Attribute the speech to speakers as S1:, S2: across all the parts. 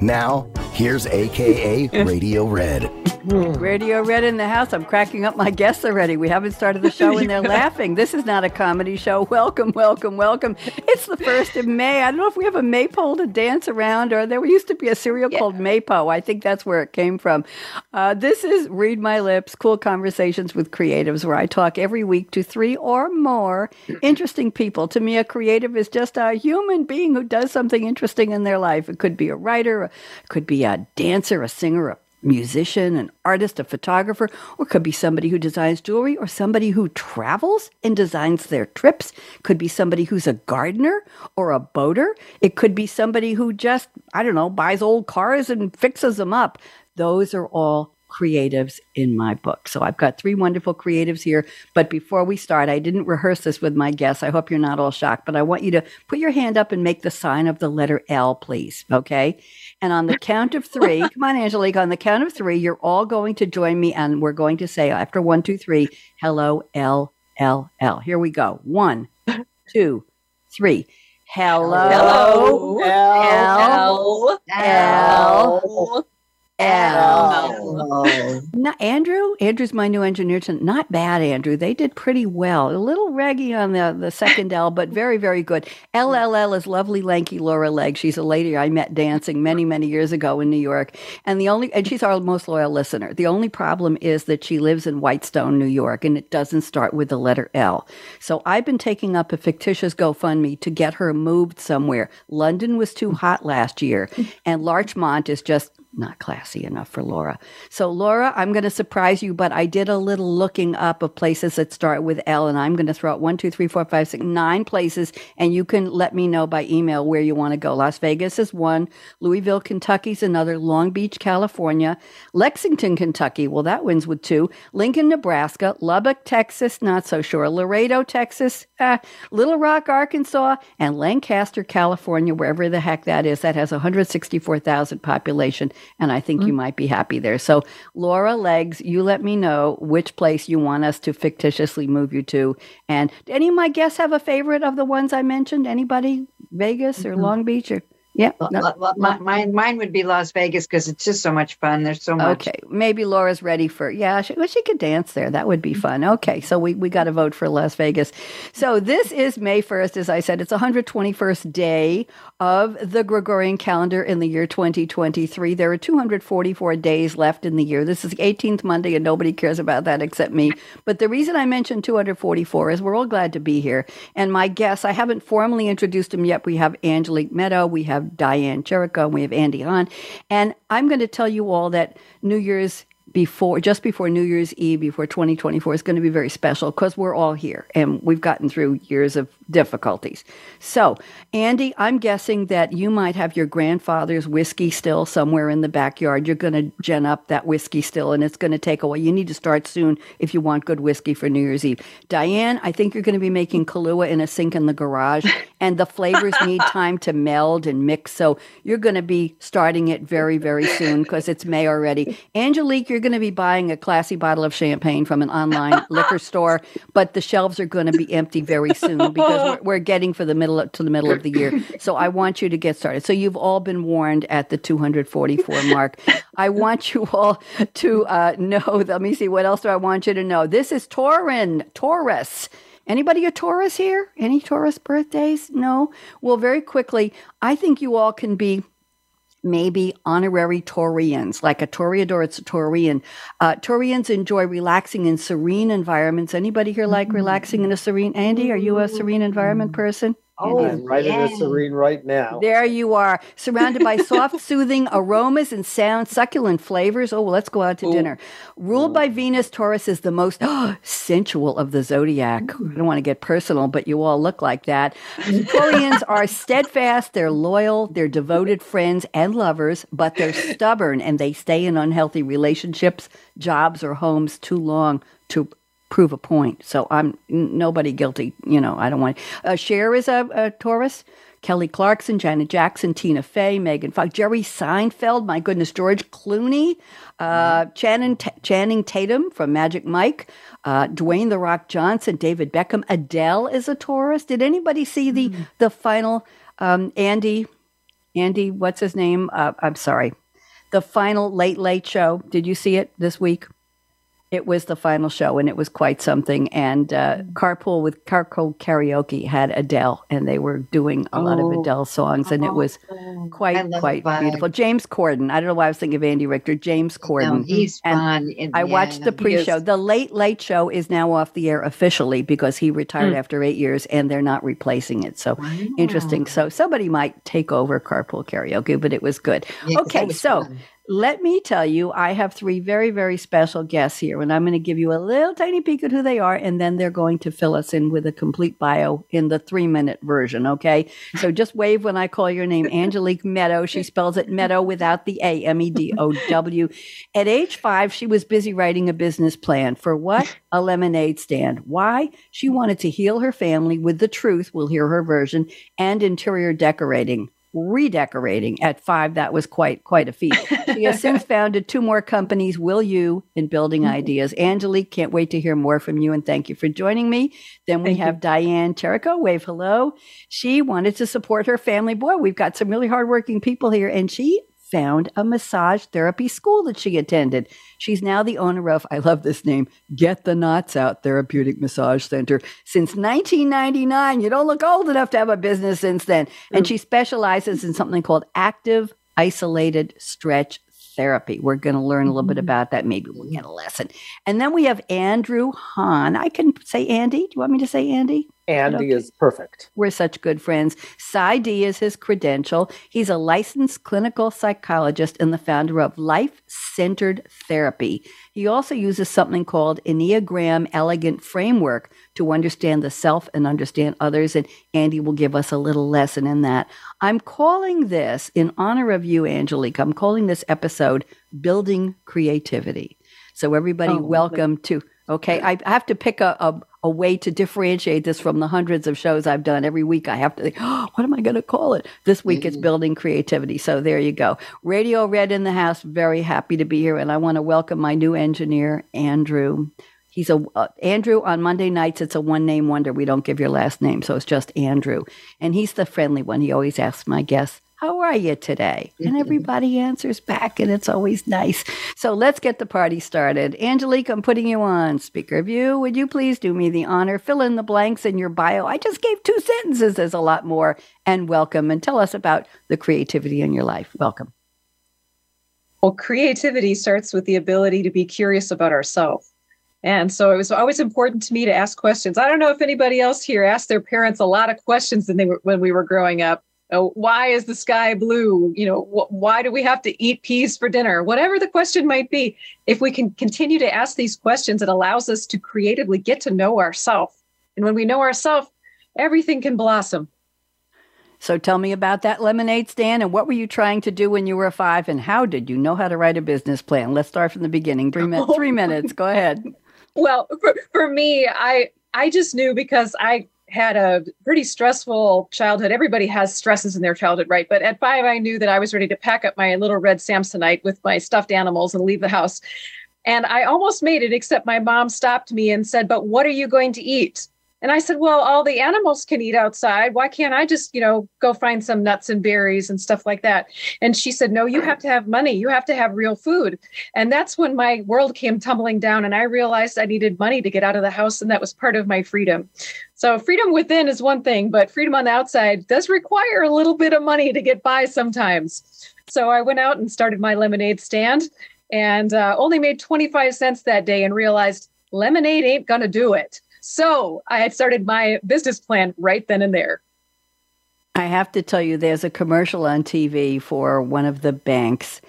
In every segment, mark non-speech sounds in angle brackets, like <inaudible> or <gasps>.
S1: Now, here's AKA Radio Red.
S2: Radio Red in the house. I'm cracking up my guests already. We haven't started the show and they're <laughs> laughing. This is not a comedy show. Welcome, welcome, welcome. It's the first of May. I don't know if we have a maypole to dance around, or there used to be a cereal yeah. called Maypo. I think that's where it came from. Uh, this is Read My Lips, cool conversations with creatives, where I talk every week to three or more interesting people. To me, a creative is just a human being who does something interesting in their life. It could be a writer, it could be a dancer, a singer, a musician, an artist, a photographer, or could be somebody who designs jewelry, or somebody who travels and designs their trips. Could be somebody who's a gardener or a boater. It could be somebody who just, I don't know, buys old cars and fixes them up. Those are all creatives in my book. So I've got three wonderful creatives here. But before we start, I didn't rehearse this with my guests. I hope you're not all shocked, but I want you to put your hand up and make the sign of the letter L, please. Okay. And on the <laughs> count of three, come on, Angelique, on the count of three, you're all going to join me and we're going to say after one, two, three, hello, L, L, L. Here we go. One, <laughs> two, three. Hello,
S3: hello,
S2: L, L, L. Not Andrew. Andrew's my new engineer. Not bad, Andrew. They did pretty well. A little raggy on the, the second L, but very, very good. LLL is lovely, lanky Laura Leg. She's a lady I met dancing many, many years ago in New York. And the only, and she's our most loyal listener. The only problem is that she lives in Whitestone, New York, and it doesn't start with the letter L. So I've been taking up a fictitious GoFundMe to get her moved somewhere. London was too hot last year, and Larchmont is just not classy enough for Laura. So, Laura, I'm going to surprise you, but I did a little looking up of places that start with L, and I'm going to throw out one, two, three, four, five, six, nine places, and you can let me know by email where you want to go. Las Vegas is one, Louisville, Kentucky is another, Long Beach, California, Lexington, Kentucky, well, that wins with two, Lincoln, Nebraska, Lubbock, Texas, not so sure, Laredo, Texas, uh, Little Rock, Arkansas, and Lancaster, California, wherever the heck that is. That has 164,000 population and I think mm-hmm. you might be happy there. So, Laura Legs, you let me know which place you want us to fictitiously move you to. And any of my guests have a favorite of the ones I mentioned? Anybody? Vegas or mm-hmm. Long Beach or yeah.
S3: No, mine, mine would be Las Vegas because it's just so much fun. There's so much.
S2: Okay. Maybe Laura's ready for, yeah, she, well, she could dance there. That would be mm-hmm. fun. Okay. So we, we got to vote for Las Vegas. So this is May 1st. As I said, it's 121st day of the Gregorian calendar in the year 2023. There are 244 days left in the year. This is the 18th Monday, and nobody cares about that except me. But the reason I mentioned 244 is we're all glad to be here. And my guests, I haven't formally introduced them yet. We have Angelique Medow. We have Diane Cherico, and we have Andy Hahn. And I'm going to tell you all that New Year's before just before New Year's Eve, before 2024 is going to be very special because we're all here and we've gotten through years of difficulties. So, Andy, I'm guessing that you might have your grandfather's whiskey still somewhere in the backyard. You're going to gen up that whiskey still, and it's going to take a while. You need to start soon if you want good whiskey for New Year's Eve. Diane, I think you're going to be making Kahlua in a sink in the garage, <laughs> and the flavors need time to meld and mix. So, you're going to be starting it very, very soon because it's May already. Angelique, you're going to be buying a classy bottle of champagne from an online <laughs> liquor store, but the shelves are going to be empty very soon because we're, we're getting for the middle of, to the middle of the year. <laughs> So I want you to get started. So you've all been warned at the 244 mark. <laughs> I want you all to uh, know. Let me see. What else do I want you to know? This is Taurin, Taurus. Anybody a Taurus here? Any Taurus birthdays? No. Well, very quickly, I think you all can be maybe honorary Taurians, like a Toreador, it's a Taurian. Uh, Taurians enjoy relaxing in serene environments. Anybody here like mm-hmm. relaxing in a serene? Andy, are you a serene environment person?
S3: Oh,
S4: I'm right in a serene right now.
S2: There you are, surrounded by soft, soothing aromas and sound, succulent flavors. Oh, well, let's go out to
S4: Ooh.
S2: dinner. Ruled by Venus, Taurus is the most <gasps> sensual of the zodiac. I don't want to get personal, but you all look like that. Taurians are steadfast, they're loyal, they're devoted friends and lovers, but they're stubborn and they stay in unhealthy relationships, jobs, or homes too long to prove a point. So I'm n- nobody guilty. You know, I don't want. Uh, Cher is a, a Taurus. Kelly Clarkson, Janet Jackson, Tina Fey, Megan Fox, Jerry Seinfeld, my goodness, George Clooney, uh, Channing, Ta- Channing Tatum from Magic Mike, uh, Dwayne The Rock Johnson, David Beckham, Adele is a Taurus. Did anybody see the the final um, Andy? Andy, what's his name? Uh, I'm sorry, the final Late Late Show. Did you see it this week? It was the final show, and it was quite something. And uh, Carpool with Carpool Karaoke had Adele, and they were doing a lot of
S3: Oh.
S2: Adele songs, and it was quite quite beautiful. James Corden. I don't know why I was thinking of Andy Richter. James
S3: No,
S2: Corden.
S3: he's
S2: And
S3: fun. and
S2: I watched the pre-show. The Late Late Show is now off the air officially because he retired after eight years, and they're not replacing it. So interesting. So somebody might take over Carpool Karaoke, but it was good.
S3: Yeah,
S2: okay,
S3: was
S2: so
S3: fun.
S2: Let me tell you, I have three very, very special guests here, and I'm going to give you a little tiny peek at who they are, and then they're going to fill us in with a complete bio in the three minute version, okay? So <laughs> just wave when I call your name Angelique Medow. She spells it Meadow without the A, M E D O W. At age five, she was busy writing a business plan for what? A lemonade stand. Why? She wanted to heal her family with the truth, we'll hear her version, and interior decorating redecorating at five that was quite quite a feat she has since founded two more companies will you in building mm-hmm. ideas angelique can't wait to hear more from you and thank you for joining me then we
S5: Thank you.
S2: have diane Cherico. wave hello she wanted to support her family boy we've got some really hardworking people here and she found a massage therapy school that she attended. She's now the owner of, I love this name, Get the Knots Out Therapeutic Massage Center since 1999. You don't look old enough to have a business since then. And she specializes in something called active isolated stretch therapy. We're going to learn a little bit mm-hmm. about that. Maybe we'll get a lesson. And then we have Andrew Hahn. I can say Andy. Do you want me to say Andy?
S4: Andy
S2: Okay.
S4: is perfect.
S2: We're such good friends. PsyD is his credential. He's a licensed clinical psychologist and the founder of Life Centered Therapy. He also uses something called Enneagram Elegant Framework to understand the self and understand others. And Andy will give us a little lesson in that. I'm calling this, in honor of you, Angelique, I'm calling this episode Building Creativity. So, everybody,
S5: Oh,
S2: welcome to. Okay, I have to pick a, a, a way to differentiate this from the hundreds of shows I've done. Every week I have to think, oh, what am I going to call it? This week it's building creativity. So there you go. Radio Red in the house. Very happy to be here. And I want to welcome my new engineer, Andrew. He's a uh, Andrew on Monday nights. It's a one name wonder. We don't give your last name, so it's just Andrew. And he's the friendly one. He always asks my guests, "How are you today?" And everybody answers back, and it's always nice. So let's get the party started. Angelique, I'm putting you on speaker view. Would you please do me the honor? Fill in the blanks in your bio. I just gave two sentences. There's a lot more. And welcome, and tell us about the creativity in your life. Welcome.
S5: Well, creativity starts with the ability to be curious about ourselves. And so it was always important to me to ask questions. I don't know if anybody else here asked their parents a lot of questions when, they were, when we were growing up. Oh, why is the sky blue? You know, wh- why do we have to eat peas for dinner? Whatever the question might be, if we can continue to ask these questions, it allows us to creatively get to know ourselves. And when we know ourselves, everything can blossom.
S2: So tell me about that lemonade stand and what were you trying to do when you were five and how did you know how to write a business plan? Let's start from the beginning. Three minutes. Three <laughs> minutes. Go ahead.
S5: Well, for, for me, I I just knew because I had a pretty stressful childhood. Everybody has stresses in their childhood, right? But at five, I knew that I was ready to pack up my little red Samsonite with my stuffed animals and leave the house. And I almost made it, except my mom stopped me and said, But what are you going to eat? And I said, Well, all the animals can eat outside. Why can't I just, you know, go find some nuts and berries and stuff like that? And she said, No, you have to have money. You have to have real food. And that's when my world came tumbling down and I realized I needed money to get out of the house. And that was part of my freedom. So, freedom within is one thing, but freedom on the outside does require a little bit of money to get by sometimes. So, I went out and started my lemonade stand and uh, only made 25 cents that day and realized lemonade ain't going to do it. So, I had started my business plan right then and there.
S2: I have to tell you, there's a commercial on TV for one of the banks,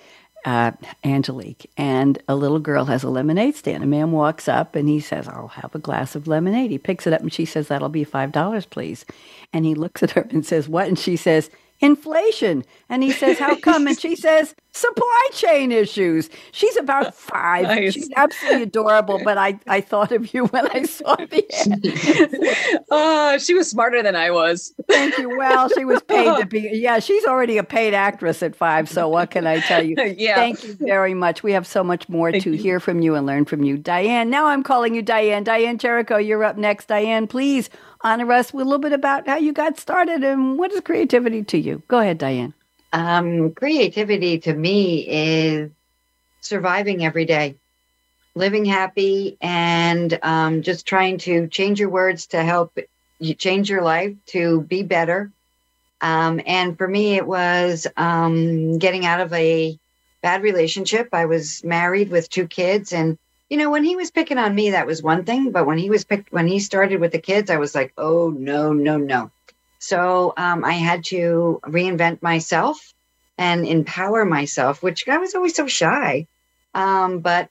S2: uh, Angelique, and a little girl has a lemonade stand. A man walks up and he says, I'll have a glass of lemonade. He picks it up and she says, That'll be $5, please. And he looks at her and says, What? And she says, inflation. And he says, How come? And she says, Supply chain issues. She's about <laughs> five. Nice. She's absolutely adorable, but I, I thought of you when I saw the <laughs>
S5: ad. uh, she was smarter than I was.
S2: Thank you. Well, she was paid to <laughs> be. Yeah, she's already a paid actress at five. So what can I tell you?
S5: yeah.
S2: Thank you very much. We have so much more Thank to you. hear from you and learn from you. Diane, now I'm calling you Diane. Diane Cherico, you're up next. Diane, please honor us with a little bit about how you got started and what is creativity to you. Go ahead, Diane.
S3: Um, creativity to me is surviving every day, living happy, and um, just trying to change your words to help you change your life to be better. Um, and for me, it was um, getting out of a bad relationship. I was married with two kids, and you know, when he was picking on me, that was one thing. But when he was picked, when he started with the kids, I was like, oh, no, no, no. So um, I had to reinvent myself and empower myself, which I was always so shy. Um, but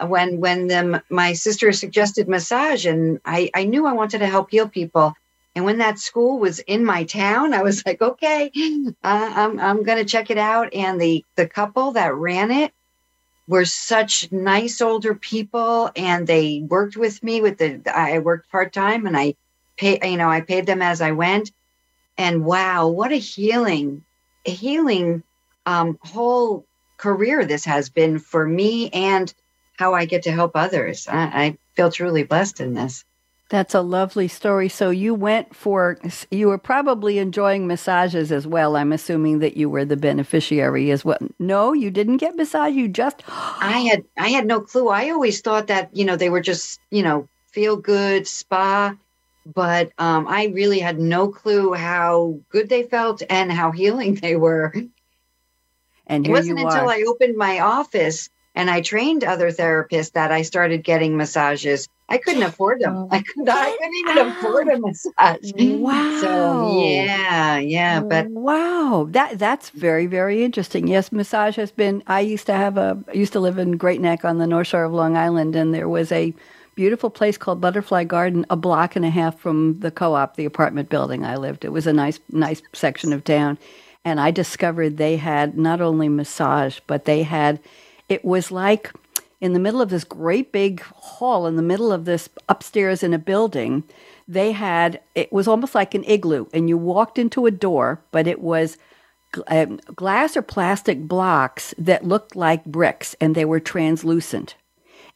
S3: when when the, my sister suggested massage, and I, I knew I wanted to help heal people. And when that school was in my town, I was <laughs> like, okay, uh, I'm I'm going to check it out. And the the couple that ran it were such nice older people and they worked with me with the I worked part-time and I pay you know I paid them as I went and wow what a healing healing um, whole career this has been for me and how I get to help others I, I feel truly blessed in this
S2: that's a lovely story. So you went for you were probably enjoying massages as well. I'm assuming that you were the beneficiary as well. No, you didn't get massage. You just <gasps>
S3: I had I had no clue. I always thought that you know they were just you know feel good spa, but um, I really had no clue how good they felt and how healing they were.
S2: And
S3: it wasn't until I opened my office and I trained other therapists that I started getting massages I couldn't afford them. <laughs> I could not. I couldn't even afford a massage.
S2: Wow.
S3: So yeah, yeah. But
S2: wow, that that's very very interesting. Yes, massage has been. I used to have a. I used to live in Great Neck on the North Shore of Long Island, and there was a beautiful place called Butterfly Garden, a block and a half from the co-op, the apartment building I lived. It was a nice nice section of town, and I discovered they had not only massage, but they had. It was like in the middle of this great big hall, in the middle of this upstairs in a building, they had it was almost like an igloo, and you walked into a door, but it was um, glass or plastic blocks that looked like bricks, and they were translucent.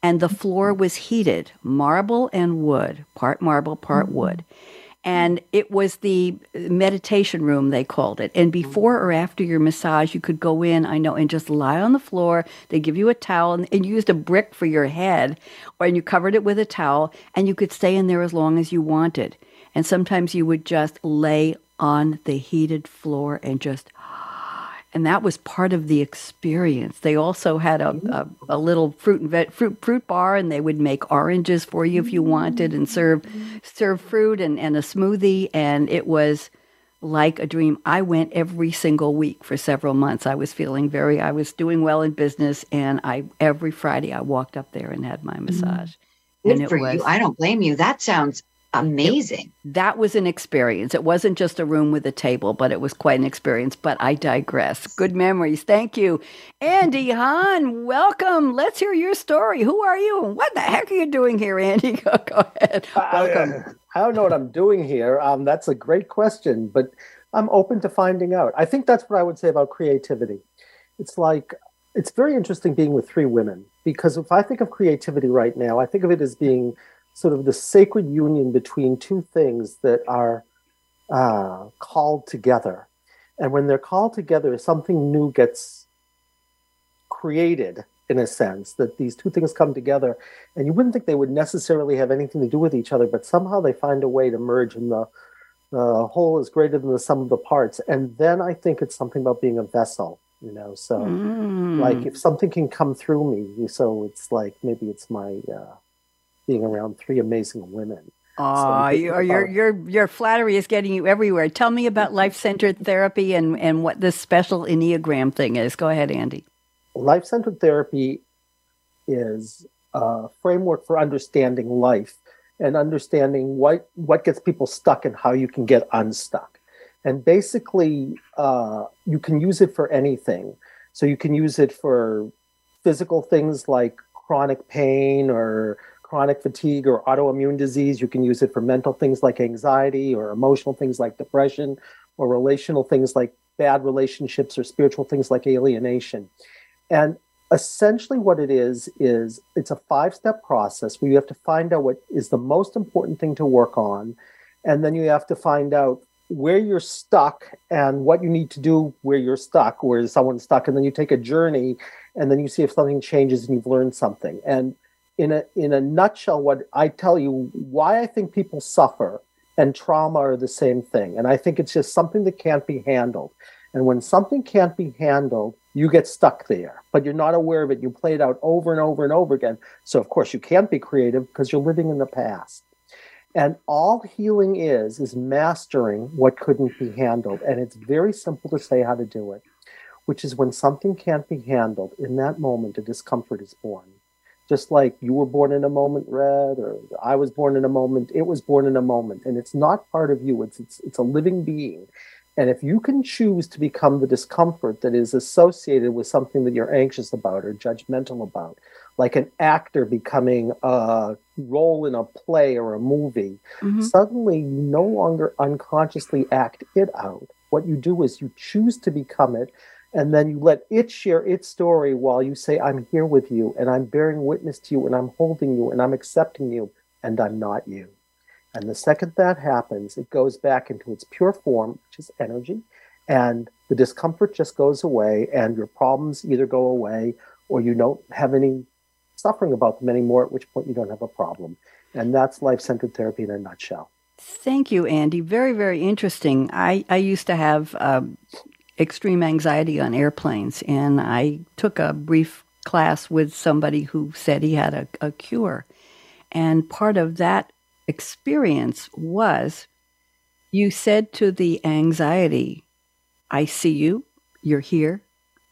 S2: And the floor was heated, marble and wood, part marble, part mm-hmm. wood. And it was the meditation room they called it. And before or after your massage you could go in i know and just lie on the floor. They give you a towel and, and you used a brick for your head or and you covered it with a towel and you could stay in there as long as you wanted. And sometimes you would just lay on the heated floor and just and that was part of the experience. They also had a, a, a, little fruit and vet, fruit fruit bar, and they would make oranges for you if you wanted, and serve serve fruit and, and a smoothie, and it was like a dream. I went every single week for several months. I was feeling very, I was doing well in business, and I every Friday I walked up there and had my mm-hmm. massage.
S3: Good and for was, you. I don't blame you. That sounds amazing.
S2: It, that was an experience. It wasn't just a room with a table, but it was quite an experience. But I digress. Good memories. Thank you. Andy <laughs> Hahn, welcome. Let's hear your story. Who are you? What the heck are you doing here, Andy? <laughs> go, go ahead. Welcome.
S4: I, I, don't know what I'm doing here. Um, that's a great question, but I'm open to finding out. I think that's what I would say about creativity. It's like, it's very interesting being with three women because if I think of creativity right now, I think of it as being sort of the sacred union between two things that are uh, called together. And when they're called together, something new gets created in a sense that these two things come together. And you wouldn't think they would necessarily have anything to do with each other, but somehow they find a way to merge and the, the whole is greater than the sum of the parts. And then I think it's something about being a vessel, you know. So, mm. like, if something can come through me, so it's like maybe it's my. Uh, being around three amazing women
S2: Oh, your, your your your flattery is getting you everywhere. Tell me about life centered therapy and and what this special enneagram thing is. Go ahead, Andy.
S4: Life centered therapy is a framework for understanding life and understanding what what gets people stuck and how you can get unstuck. And basically, uh, you can use it for anything. So you can use it for physical things like chronic pain or chronic fatigue or autoimmune disease. You can use it for mental things like anxiety or emotional things like depression or relational things like bad relationships or spiritual things like alienation. And essentially what it is is it's a five step process where you have to find out what is the most important thing to work on and then you have to find out where you're stuck and what you need to do where you're stuck where someone's stuck and then you take a journey and then you see if something changes and you've learned something and in a in a nutshell what i tell you why i think people suffer and trauma are the same thing. And i think it's just something that can't be handled. And when something can't be handled you get stuck there but you're not aware of it. You play it out over and over and over again. So of course you can't be creative because you're living in the past. And all healing is, is mastering what couldn't be handled. And it's very simple to say how to do it, which is when something can't be handled, in that moment, a discomfort is born. Just like you were born in a moment, Red, or I was born in a moment, it was born in a moment. And it's not part of you, it's, it's, it's a living being. And if you can choose to become the discomfort that is associated with something that you're anxious about or judgmental about, like an actor becoming a role in a play or a movie, mm-hmm. suddenly you no longer unconsciously act it out. What you do is you choose to become it, and then you let it share its story while you say, I'm here with you, and I'm bearing witness to you, and I'm holding you, and I'm accepting you, and I'm not you. And the second that happens, it goes back into its pure form, which is energy, and the discomfort just goes away, and your problems either go away or you don't have any suffering about them anymore, at which point you don't have a problem. And that's life centered therapy in a nutshell.
S2: Thank you, Andy. Very, very interesting. I, I used to have um, extreme anxiety on airplanes, and I took a brief class with somebody who said he had a, a cure. And part of that experience was you said to the anxiety, I see you, you're here,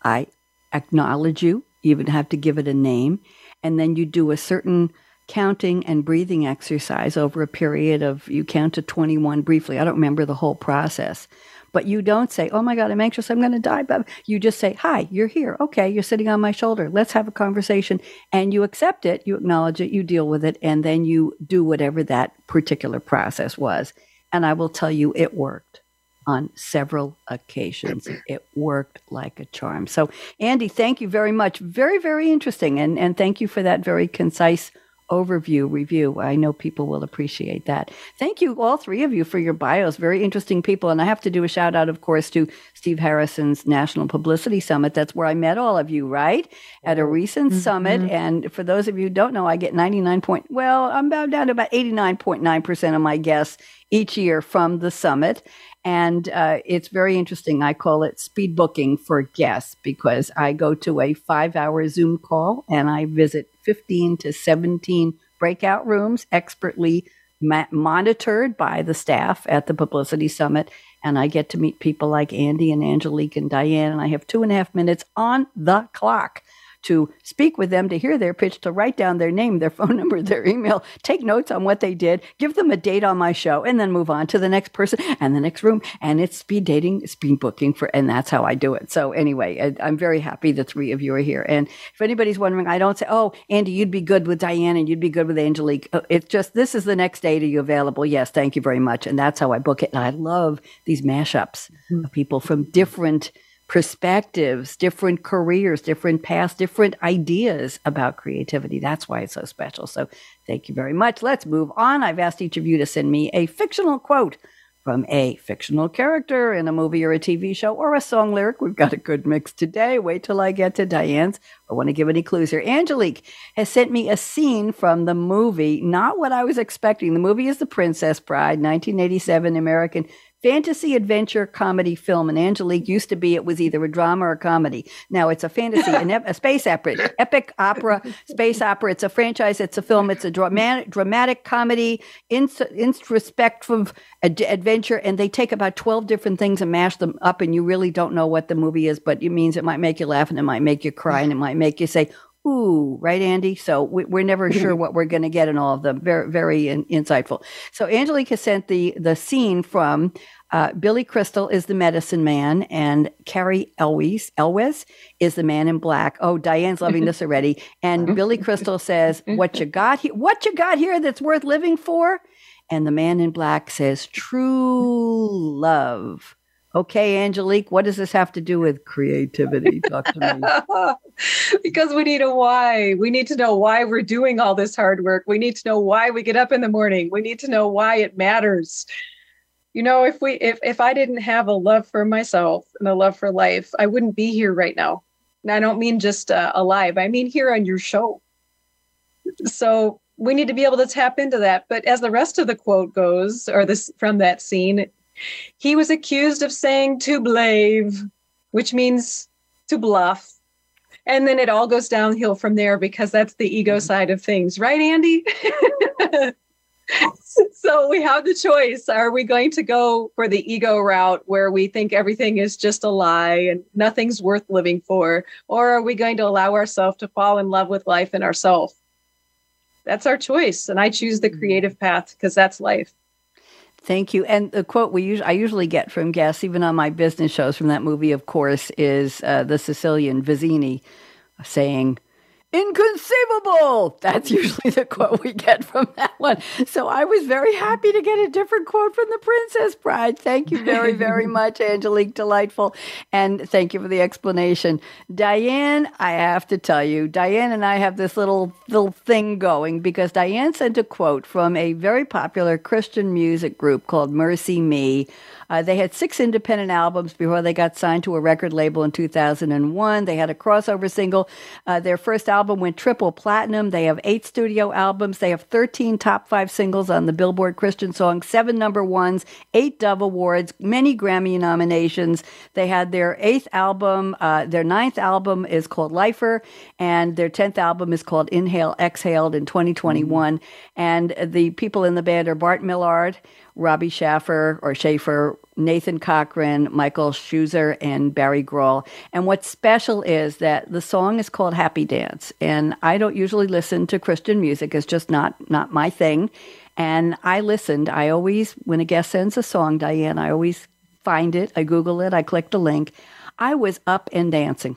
S2: I acknowledge you, you even have to give it a name, and then you do a certain counting and breathing exercise over a period of you count to 21 briefly. I don't remember the whole process. But you don't say, "Oh my god, I'm anxious, I'm going to die." But you just say, "Hi, you're here. Okay, you're sitting on my shoulder. Let's have a conversation." And you accept it, you acknowledge it, you deal with it, and then you do whatever that particular process was. And I will tell you it worked on several occasions. It worked like a charm. So, Andy, thank you very much. Very, very interesting. And, and thank you for that very concise overview review. I know people will appreciate that. Thank you, all three of you, for your bios. Very interesting people. And I have to do a shout out, of course, to Steve Harrison's National Publicity Summit. That's where I met all of you, right? At a recent mm-hmm. summit. And for those of you who don't know, I get 99 point, well, I'm about down to about 89.9% of my guests each year from the summit. And uh, it's very interesting. I call it speed booking for guests because I go to a five hour Zoom call and I visit 15 to 17 breakout rooms expertly ma- monitored by the staff at the Publicity Summit. And I get to meet people like Andy and Angelique and Diane. And I have two and a half minutes on the clock to speak with them, to hear their pitch, to write down their name, their phone <laughs> number, their email, take notes on what they did, give them a date on my show, and then move on to the next person and the next room. And it's speed dating, speed booking for, and that's how I do it. So anyway, I, am very happy the three of you are here. And if anybody's wondering, I don't say, oh, Andy, you'd be good with Diane and you'd be good with Angelique. Uh, it's just, this is the next date. Are you available? Yes, thank you very much. And that's how I book it. And I love these mashups mm-hmm. of people from different perspectives, different careers, different paths, different ideas about creativity. That's why it's so special. So thank you very much. Let's move on. I've asked each of you to send me a fictional quote from a fictional character in a movie or a TV show or a song lyric. We've got a good mix today. Wait till I get to Diane's. I want to give any clues here. Angelique has sent me a scene from the movie, not what I was expecting. The movie is The Princess Bride, 1987 American fantasy adventure comedy film. And Angelique used to be, it was either a drama or a comedy. Now it's a fantasy, an ep- a space opera, epic opera, space opera. It's a franchise, it's a film, it's a dramatic, dramatic comedy, ins- introspective ad- adventure. And they take about 12 different things and mash them up, and you really don't know what the movie is, but it means it might make you laugh and it might make you cry and it might make you say, Ooh, right, Andy? So we, are never <laughs> sure what we're going to get in all of them. Very, very in, insightful. So Angelica sent the, the scene from uh, Billy Crystal is the medicine man, and Cary Elwes, Elwes is the man in black. Oh, Diane's loving this <laughs> already. And Billy Crystal says, "What you got here? What you got here that's worth living for?" And the man in black says, "True love." Okay, Angelique, what does this have to do with creativity? Talk to
S5: me. <laughs> because we need a why. We need to know why we're doing all this hard work. We need to know why we get up in the morning. We need to know why it matters. You know, if we if if I didn't have a love for myself and a love for life, I wouldn't be here right now. And I don't mean just uh, alive. I mean here on your show. So we need to be able to tap into that. But as the rest of the quote goes, or this from that scene, he was accused of saying to blave, which means to bluff. And then it all goes downhill from there because that's the ego mm-hmm. side of things, right, Andy? <laughs> so we have the choice. Are we going to go for the ego route where we think everything is just a lie and nothing's worth living for? Or are we going to allow ourselves to fall in love with life and ourselves? That's our choice. And I choose the mm-hmm. creative path because that's life.
S2: Thank you. And the quote we usually, I usually get from guests, even on my business shows from that movie, of course, is uh, the Sicilian Vizzini saying, Inconceivable! That's mm. usually the quote we get from that one. So I was very happy to get a different quote from the Princess Bride. Thank you very, very <laughs> much, Angelique. Delightful. And thank you for the explanation. Diane, I have to tell you, Diane and I have this little little thing going because Diane sent a quote from a very popular Christian music group called MercyMe. Uh, they had six independent albums before they got signed to a record label in 2001. They had a crossover single. Uh, their first album went triple platinum. They have eight studio albums. They have 13 top five singles on the Billboard Christian Songs, seven number ones, eight Dove Awards, many Grammy nominations. They had their eighth album. Uh, their ninth album is called Lifer, and their 10th album is called Inhale, Exhaled in 2021. Mm-hmm. And the people in the band are Bart Millard. Robbie Schaffer or Schaefer, Nathan Cochran, Michael Scheuchzer, and Barry Graul. And what's special is that the song is called Happy Dance. And I don't usually listen to Christian music, it's just not not my thing. And I listened. I always, when a guest sends a song, Diane, I always find it, I Google it, I click the link. I was up and dancing.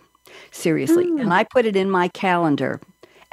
S2: Seriously. Mm. And I put it in my calendar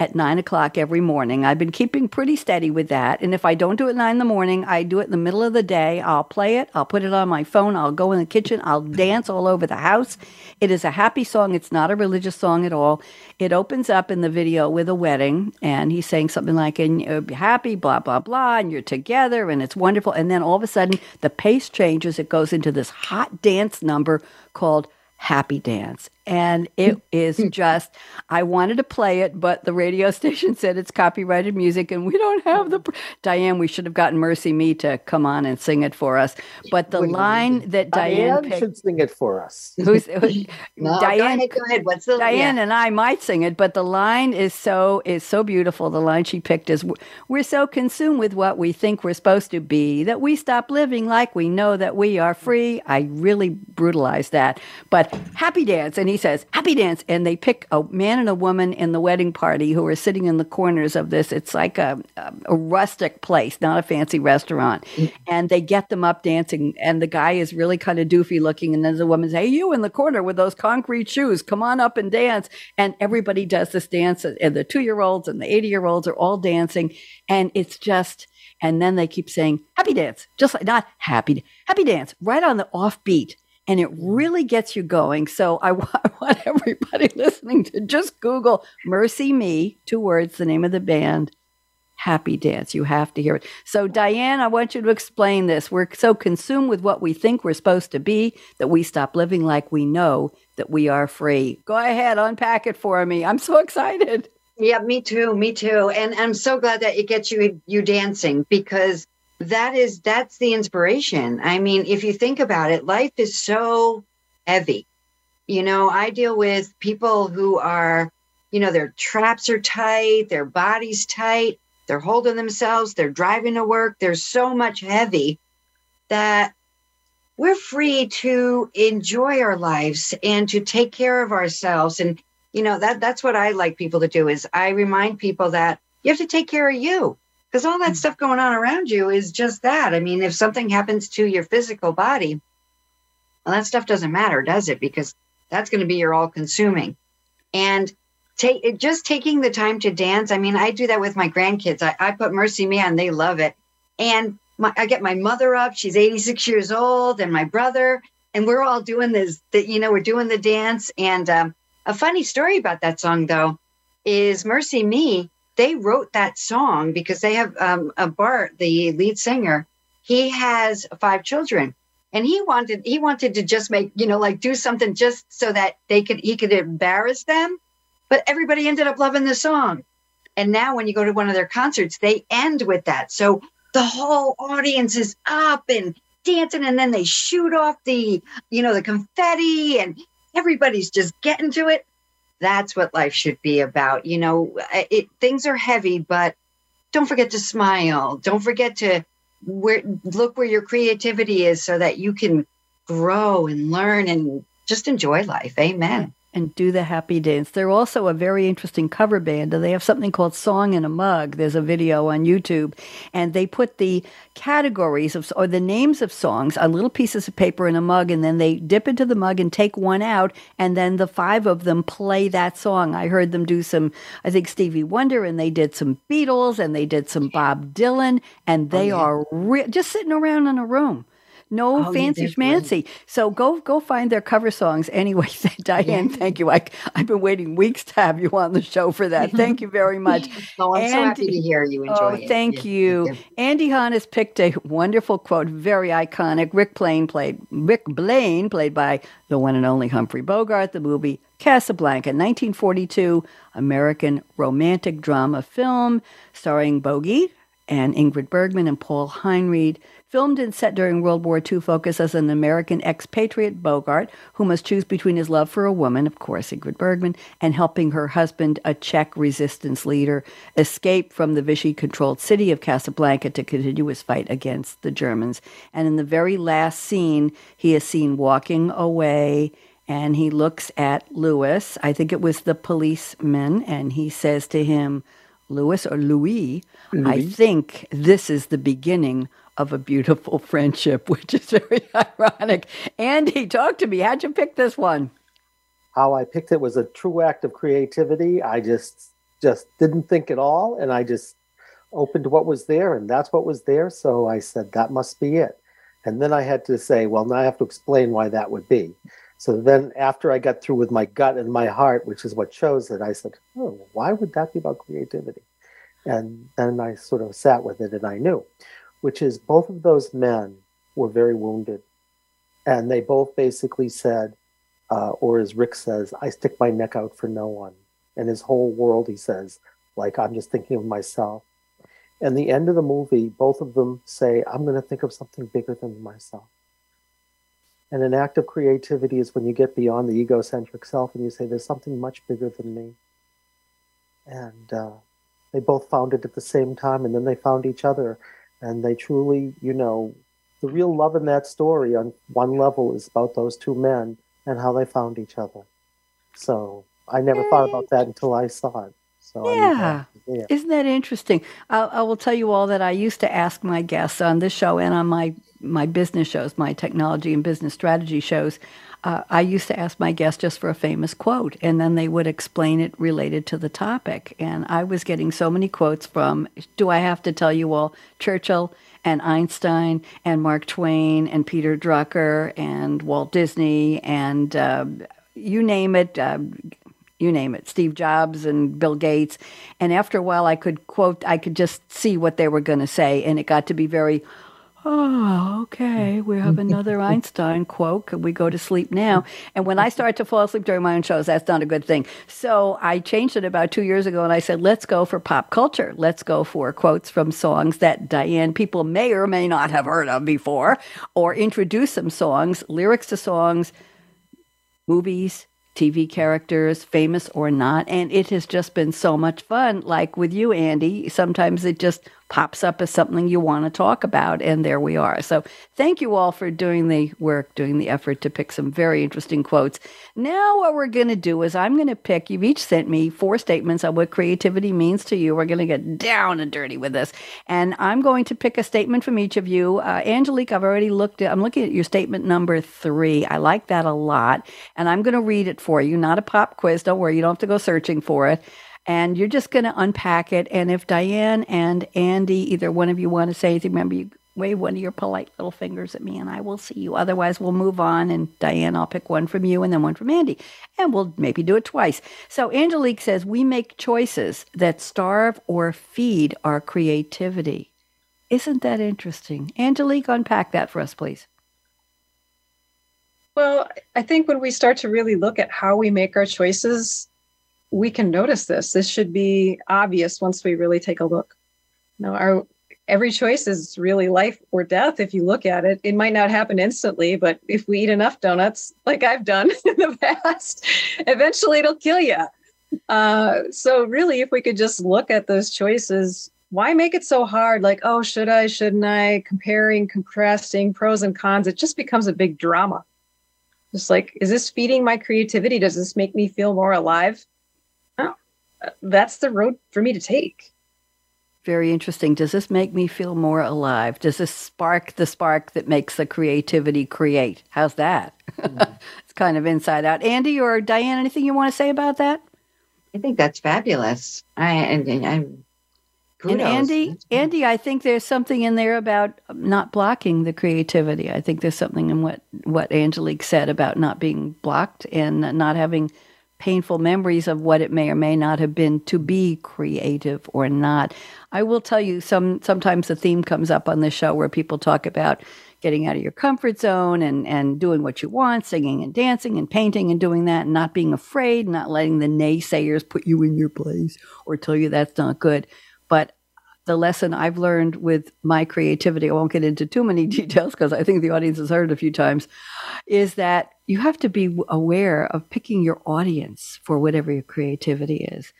S2: at nine o'clock every morning. I've been keeping pretty steady with that. And if I don't do it nine in the morning, I do it in the middle of the day. I'll play it, I'll put it on my phone, I'll go in the kitchen, I'll dance all over the house. It is a happy song. It's not a religious song at all. It opens up in the video with a wedding, and he's saying something like, and you'll be happy, blah, blah, blah, and you're together, and it's wonderful. And then all of a sudden, the pace changes. It goes into this hot dance number called Happy Dance and it <laughs> is just i wanted to play it but the radio <laughs> station said it's copyrighted music and we don't have the pr- diane we should have gotten mercy me to come on and sing it for us. But the line that diane,
S4: diane picked, should sing it for us. <laughs>
S2: Who's,
S3: no, diane go ahead, go ahead. What's the,
S2: diane yeah. and i might sing it but the line is so is so beautiful. The line she picked is we're so consumed with what we think we're supposed to be that we stop living like we know that we are free. I really brutalized that. But happy dance and he says, Happy Dance. And they pick a man and a woman in the wedding party who are sitting in the corners of this. It's like a, a, a rustic place, not a fancy restaurant. And they get them up dancing. And the guy is really kind of doofy looking. And then the woman says, Hey, you in the corner with those concrete shoes, come on up and dance. And everybody does this dance. And the two year olds and the 80 year olds are all dancing. And it's just, and then they keep saying, Happy Dance, just like not happy, happy dance, right on the offbeat and it really gets you going. So I, <laughs> w- I want everybody <laughs> listening to just Google MercyMe, two words, the name of the band, Happy Dance. You have to hear it. So, Diane, I want you to explain this. We're so consumed with what we think we're supposed to be that we stop living like we know that we are free. Go ahead, unpack it for me. I'm so excited.
S3: Yeah, me too. Me too. And I'm so glad that it gets you you dancing because that is that's the inspiration. I mean, if you think about it, life is so heavy. You know, I deal with people who are, you know, their traps are tight, their body's tight, they're holding themselves, they're driving to work. There's so much heavy that we're free to enjoy our lives and to take care of ourselves and you know that that's what i like people to do is i remind people that you have to take care of you because all that mm. stuff going on around you is just that i mean if something happens to your physical body well that stuff doesn't matter does it because that's going to be your all consuming and take just taking the time to dance i mean i do that with my grandkids i, I put MercyMe on they love it and my, I get my mother up. She's 86 years old, and my brother, and we're all doing this. That you know, we're doing the dance. And um, a funny story about that song, though, is MercyMe. They wrote that song because they have um, a Bart, the lead singer. He has five children, and he wanted he wanted to just make you know like do something just so that they could he could embarrass them. But everybody ended up loving the song. And now when you go to one of their concerts, they end with that. So the whole audience is up and dancing and then they shoot off the you know the confetti and everybody's just getting to it that's what life should be about you know it, things are heavy but don't forget to smile. Don't forget to where look where your creativity is so that you can grow and learn and just enjoy life. Amen
S2: and do the happy dance. They're also a very interesting cover band. They have something called Song in a Mug. There's a video on YouTube, and they put the categories of or the names of songs on little pieces of paper in a mug, and then they dip into the mug and take one out, and then the five of them play that song. I heard them do some, I think Stevie Wonder, and they did some Beatles, and they did some Bob Dylan, and oh, they oh, yeah. are re- just sitting around in a room no oh, fancy schmancy. So go go find their cover songs anyway. <laughs> Diane, yeah. thank you. I I've been waiting weeks to have you on the show for that. <laughs> Thank you very much.
S3: oh, I'm Andy, so happy to hear you oh, enjoy oh, it.
S2: Thank yeah. you. Andy Hahn has picked a wonderful quote, very iconic. Rick Blaine played Rick Blaine played by the one and only Humphrey Bogart. The movie Casablanca, 1942 American romantic drama film starring Bogey and Ingrid Bergman and Paul Henreid. Filmed and set during World War II, focuses on an American expatriate Bogart who must choose between his love for a woman, of course, Ingrid Bergman, and helping her husband, a Czech resistance leader, escape from the Vichy controlled city of Casablanca to continue his fight against the Germans. And in the very last scene, he is seen walking away and he looks at Lewis. I think it was the policeman, and he says to him, Lewis or Louis, Louis, I think this is the beginning of a beautiful <laughs> friendship, which is very <laughs> ironic. Andy, talk to me. How'd you pick this one?
S4: How I picked it was a true act of creativity. I just just didn't think at all, and I just opened what was there, and that's what was there. So I said that must be it. And then I had to say, well, now I have to explain why that would be. So then, after I got through with my gut and my heart, which is what chose it, I said, oh, why would that be about creativity? And then I sort of sat with it, and I knew which is both of those men were very wounded. And they both basically said, uh, or as Rick says, I stick my neck out for no one. And his whole world, he says, like, I'm just thinking of myself. And the end of the movie, both of them say, I'm going to think of something bigger than myself. And an act of creativity is when you get beyond the egocentric self and you say, there's something much bigger than me. And uh, they both found it at the same time, and then they found each other and they truly, you know, the real love in that story on one level is about those two men and how they found each other. So I never Yay. thought about that until I saw it. So
S2: yeah. yeah. Isn't that interesting? I, I, will tell you all that I used to ask my guests on this show and on my, my business shows, my technology and business strategy shows. Uh, I used to ask my guests just for a famous quote, and then they would explain it related to the topic. And I was getting so many quotes from, do I have to tell you all, Churchill and Einstein and Mark Twain and Peter Drucker and Walt Disney and uh, you name it. Uh, you name it, Steve Jobs and Bill Gates. And after a while, I could quote, I could just see what they were going to say. And it got to be very Oh, okay. We have another <laughs> Einstein quote. Could we go to sleep now? And when I start to fall asleep during my own shows, that's not a good thing. So I changed it about two years ago and I said, let's go for pop culture. Let's go for quotes from songs that Diane people may or may not have heard of before, or introduce some songs, lyrics to songs, movies, TV characters, famous or not. And it has just been so much fun. Like with you, Andy, sometimes it just pops up as something you want to talk about, and there we are. So, thank you all for doing the work, doing the effort to pick some very interesting quotes. Now, what we're going to do is I'm going to pick, you've each sent me four statements on what creativity means to you. We're going to get down and dirty with this. And I'm going to pick a statement from each of you. Uh, Angelique, I've already looked at, I'm looking at your statement number three. I like that a lot. And I'm going to read it for you, not a pop quiz. Don't worry, you don't have to go searching for it and you're just going to unpack it. And if Diane and Andy, either one of you want to say anything, remember you wave one of your polite little fingers at me and I will see you. Otherwise, we'll move on. And Diane, I'll pick one from you and then one from Andy. And we'll maybe do it twice. So Angelique says, We make choices that starve or feed our creativity. Isn't that interesting? Angelique, unpack that for us, please.
S5: Well, I think when we start to really look at how we make our choices, we can notice this. This should be obvious once we really take a look. Know, our every choice is really life or death if you look at it. It might not happen instantly, but if we eat enough donuts, like I've done <laughs> in the past, eventually it'll kill you. Uh, so really, if we could just look at those choices, why make it so hard? Like, oh, should I, shouldn't I? Comparing, contrasting, pros and cons. It just becomes a big drama. Just like, is this feeding my creativity? Does this make me feel more alive? That's the road for me to take.
S2: Very interesting. Does this make me feel more alive? Does this spark the spark that makes the creativity create? How's that? Mm. <laughs> it's kind of inside out. Andy or Diane, anything you want to say about that?
S3: I think that's fabulous. I and, and I'm
S2: and Andy, Andy, I think there's something in there about not blocking the creativity. I think there's something in what what Angelique said about not being blocked and not having painful memories of what it may or may not have been to be creative or not. I will tell you some sometimes the theme comes up on the show where people talk about getting out of your comfort zone and and doing what you want, singing and dancing and painting and doing that and not being afraid, not letting the naysayers put you in your place or tell you that's not good. The lesson I've learned with my creativity, I won't get into too many <laughs> details because I think the audience has heard it a few times, is that you have to be aware of picking your audience for whatever your creativity is.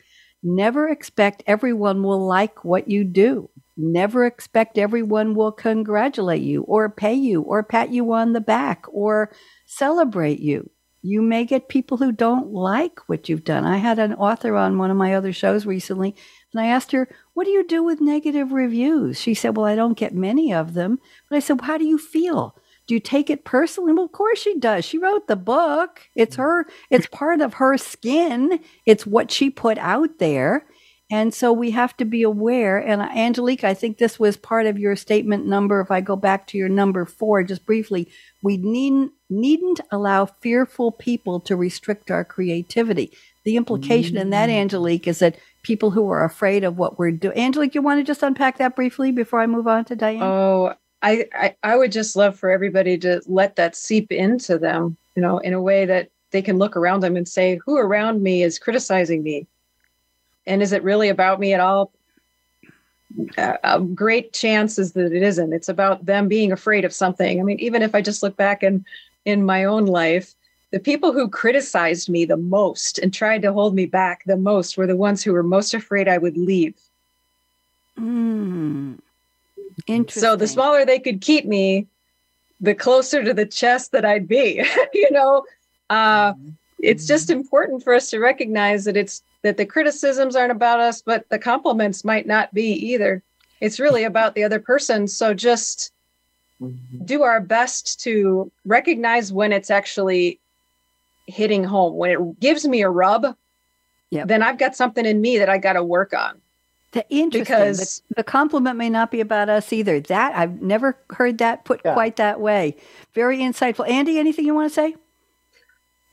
S2: Never expect everyone will like what you do. Never expect everyone will congratulate you or pay you or pat you on the back or celebrate you. You may get people who don't like what you've done. I had an author on one of my other shows recently and I asked her, What do you do with negative reviews? She said, Well, I don't get many of them. But I said, well, How do you feel? Do you take it personally? Well, of course she does. She wrote the book. It's her, it's part of her skin. It's what she put out there. And so we have to be aware. And uh, Angelique, I think this was part of your statement number. If I go back to your number four, just briefly, we needn't, needn't allow fearful people to restrict our creativity. The implication mm-hmm. in that, mm. Angelique, is that people who are afraid of what we're doing. Angelique, you want to just unpack that briefly before I move on to Diane?
S5: Oh, I, I, I would just love for everybody to let that seep into them, you know, in a way that they can look around them and say, who around me is criticizing me? And is it really about me at all? A great chance is that it isn't. It's about them being afraid of something. I mean, even if I just look back in in my own life, the people who criticized me the most and tried to hold me back the most were the ones who were most afraid I would leave.
S2: Mm. Interesting.
S5: So the smaller they could keep me, the closer to the chest that I'd be. <laughs> you know, uh, mm-hmm. it's just important for us to recognize that it's that the criticisms aren't about us, but the compliments might not be either. It's really about the other person. So just mm-hmm. do our best to recognize when it's actually hitting home, when it gives me a rub, yep. then I've got something in me that I got to work on.
S2: The interesting because the, the, compliment may not be about us either. That I've never heard that put yeah. quite that way. Very insightful. Andy, anything you want to say?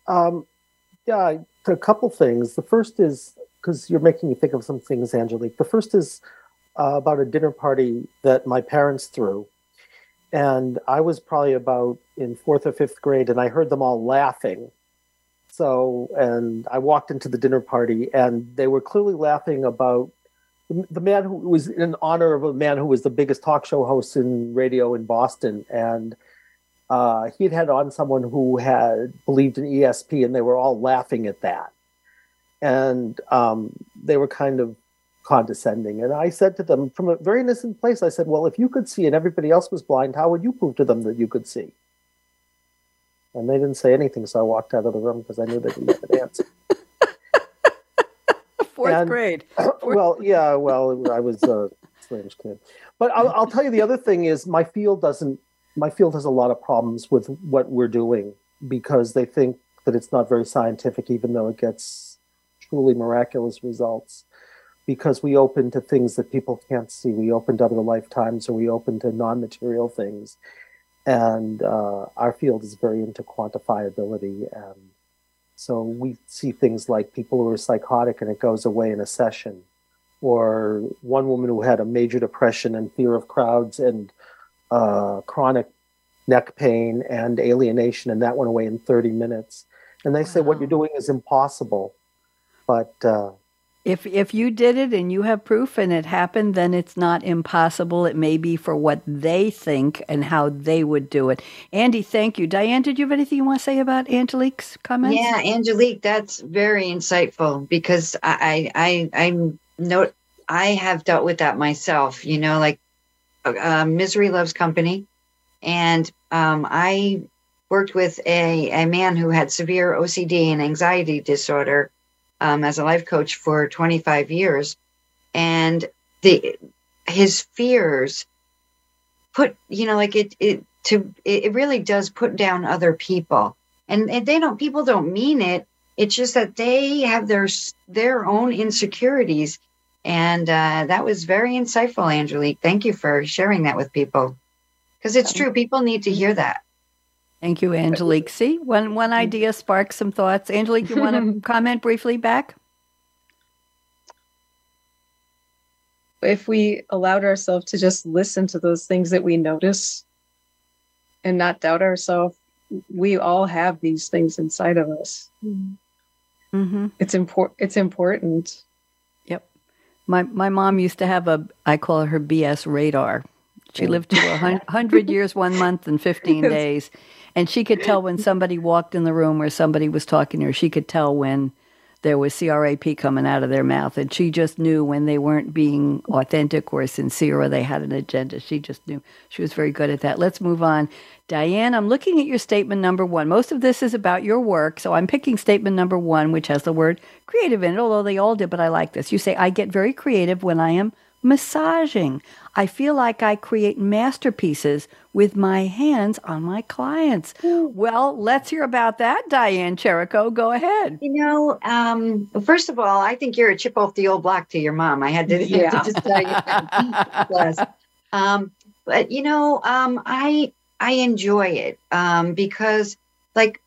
S4: Um, yeah, a couple things. The first is because you're making me think of some things, Angelique. The first is uh, about a dinner party that my parents threw, and I was probably about in fourth or fifth grade, and I heard them all laughing. So, and I walked into the dinner party, and they were clearly laughing about the, man who was in honor of a man who was the biggest talk show host in radio in Boston, and uh, he had had on someone who had believed in ESP, and they were all laughing at that, and um, they were kind of condescending. And I said to them from a very innocent place, I said, Well, if you could see and everybody else was blind, how would you prove to them that you could see? And they didn't say anything, so I walked out of the room because I knew they didn't have an answer. <laughs>
S2: Fourth
S4: And- <clears throat>
S2: grade.
S4: well, yeah, well, I was a strange kid. But I'll, I'll tell you the other thing is my field doesn't, my field has a lot of problems with what we're doing because they think that it's not very scientific, even though it gets truly miraculous results. Because we open to things that people can't see. We open to other lifetimes or we open to non material things. And uh, our field is very into quantifiability. And so we see things like people who are psychotic and it goes away in a session. Or one woman who had a major depression and fear of crowds and uh, chronic neck pain and alienation, and that went away in 30 minutes. And they say, What you're doing is impossible. But uh,
S2: If if you did it and you have proof and it happened, then it's not impossible. It may be for what they think and how they would do it. Andy, thank you. Diane, did you have anything you want to say about Angelique's comments?
S3: Yeah, Angelique, that's very insightful because I, I, I'm no, I have dealt with that myself. You know, like uh, misery loves company, and um, I worked with a a man who had severe OCD and anxiety disorder um, as a life coach for 25 years, and the his fears put you know like it it to it really does put down other people. And, and they don't people don't mean it. It's just that they have their their own insecurities. And uh, that was very insightful angelique. Thank you for sharing that with people. Because it's true people need to hear that
S2: Thank you, Angelique. See, one one idea sparks some thoughts. Angelique, you want to <laughs> comment briefly back?
S5: if we allowed ourselves to just listen to those things that we notice and not doubt ourselves, we all have these things inside of us.
S2: Mm-hmm.
S5: It's important. It's important. Yep.
S2: My my mom used to have a I call her BS radar. She lived to a <laughs> hundred years, one month, and fifteen days, and she could tell when somebody walked in the room or somebody was talking to her. She could tell when there was CRAP coming out of their mouth, and she just knew when they weren't being authentic or sincere or they had an agenda. She just knew. She was very good at that. Let's move on. Diane, I'm looking at your statement number one. Most of this is about your work, so I'm picking statement number one, which has the word creative in it, although they all did, but I like this. You say, I get very creative when I am massaging. I feel like I create masterpieces with my hands on my clients. Well, let's hear about that, Diane Cherico. Go ahead.
S3: you know um, first of all i think you're a chip off the old block to your mom i had to, <laughs>
S5: Yeah.
S3: to just tell you that. <laughs> Um, but you know, um, I I enjoy it um, because like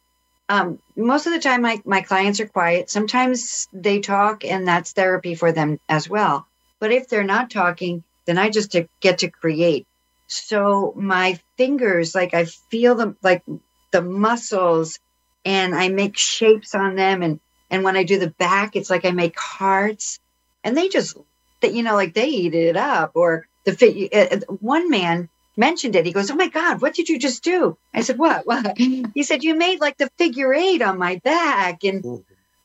S3: um, most of the time my, my clients are quiet. Sometimes they talk and that's therapy for them as well. But if they're not talking, then I just get to create. So my fingers, like I feel them like the muscles and I make shapes on them and and when I do the back, it's like I make hearts and they just that you know like they eat it up or the fit uh, uh, one man mentioned it he goes oh my god what did you just do i said what what <laughs> he said you made like the figure eight on my back and.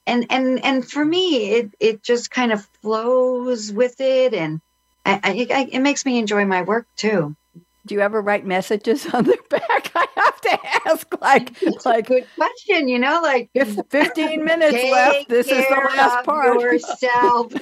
S3: And and and for me it it just kind of flows with it and I, I, I, it makes me enjoy my work too
S2: Do you ever write messages on their <laughs> back? I have to ask, like, like
S3: good question you know like
S2: if 15 minutes left, this is the last part. <laughs>
S3: yourself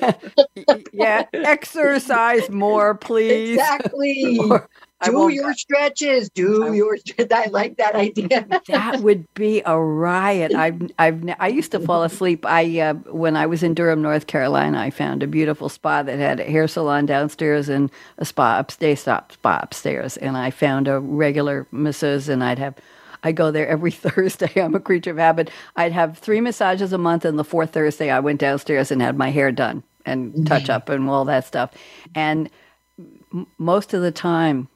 S3: <laughs>
S2: yeah, exercise more, please.
S3: exactly
S2: Or
S3: do your stretches do
S2: I-
S3: your stretch- <laughs> i like that idea
S2: that would be a riot. <laughs> I've, I've, I used to fall asleep. I, uh, when I was in Durham, North Carolina, I found a beautiful spa that had a hair salon downstairs and a spa upstairs, spa spa upstairs. And I found a regular masseuse, and I'd have, I go there every <laughs> Thursday. I'm a creature of habit. I'd have three massages a month, and the fourth Thursday, I went downstairs and had my hair done and touch up and all that stuff. And m- most of the time,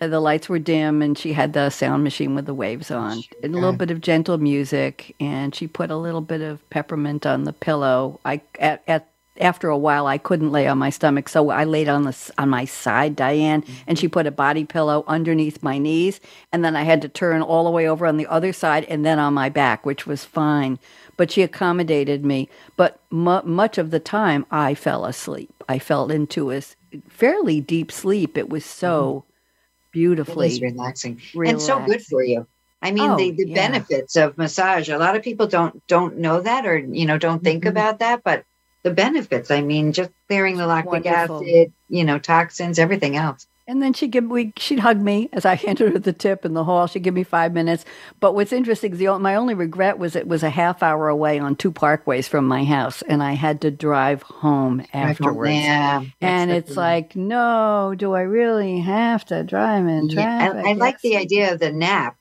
S2: Uh, the lights were dim, and she had the sound machine with the waves on, and a little bit of gentle music. And she put a little bit of peppermint on the pillow. I at, at after a while, I couldn't lay on my stomach, so I laid on the on my side, Diane, and she mm-hmm. put a body pillow underneath my knees, and then I had to turn all the way over on the other side, and then on my back, which was fine. But she accommodated me. But mu- much of the time, I fell asleep. I fell into a fairly deep sleep. It was so
S3: It
S2: beautifully
S3: is relaxing and so good for you. I mean,
S2: Oh,
S3: the, the
S2: yeah.
S3: benefits of massage. A lot of people don't don't know that, or you know, don't think
S2: Mhm.
S3: about that. But the benefits. I mean, just clearing the lactic
S2: Wonderful.
S3: acid, you know, toxins, everything else.
S2: And then she'd give we she'd hug me as I <laughs> handed her the tip in the hall. She'd give me five minutes. But what's interesting is the my only regret was it was a half hour away on two parkways from my house, and I had to drive home afterwards.
S3: Yeah,
S2: And it's
S3: the-
S2: like, no, do I really have to drive in
S3: Yeah. I, I like the idea of the nap.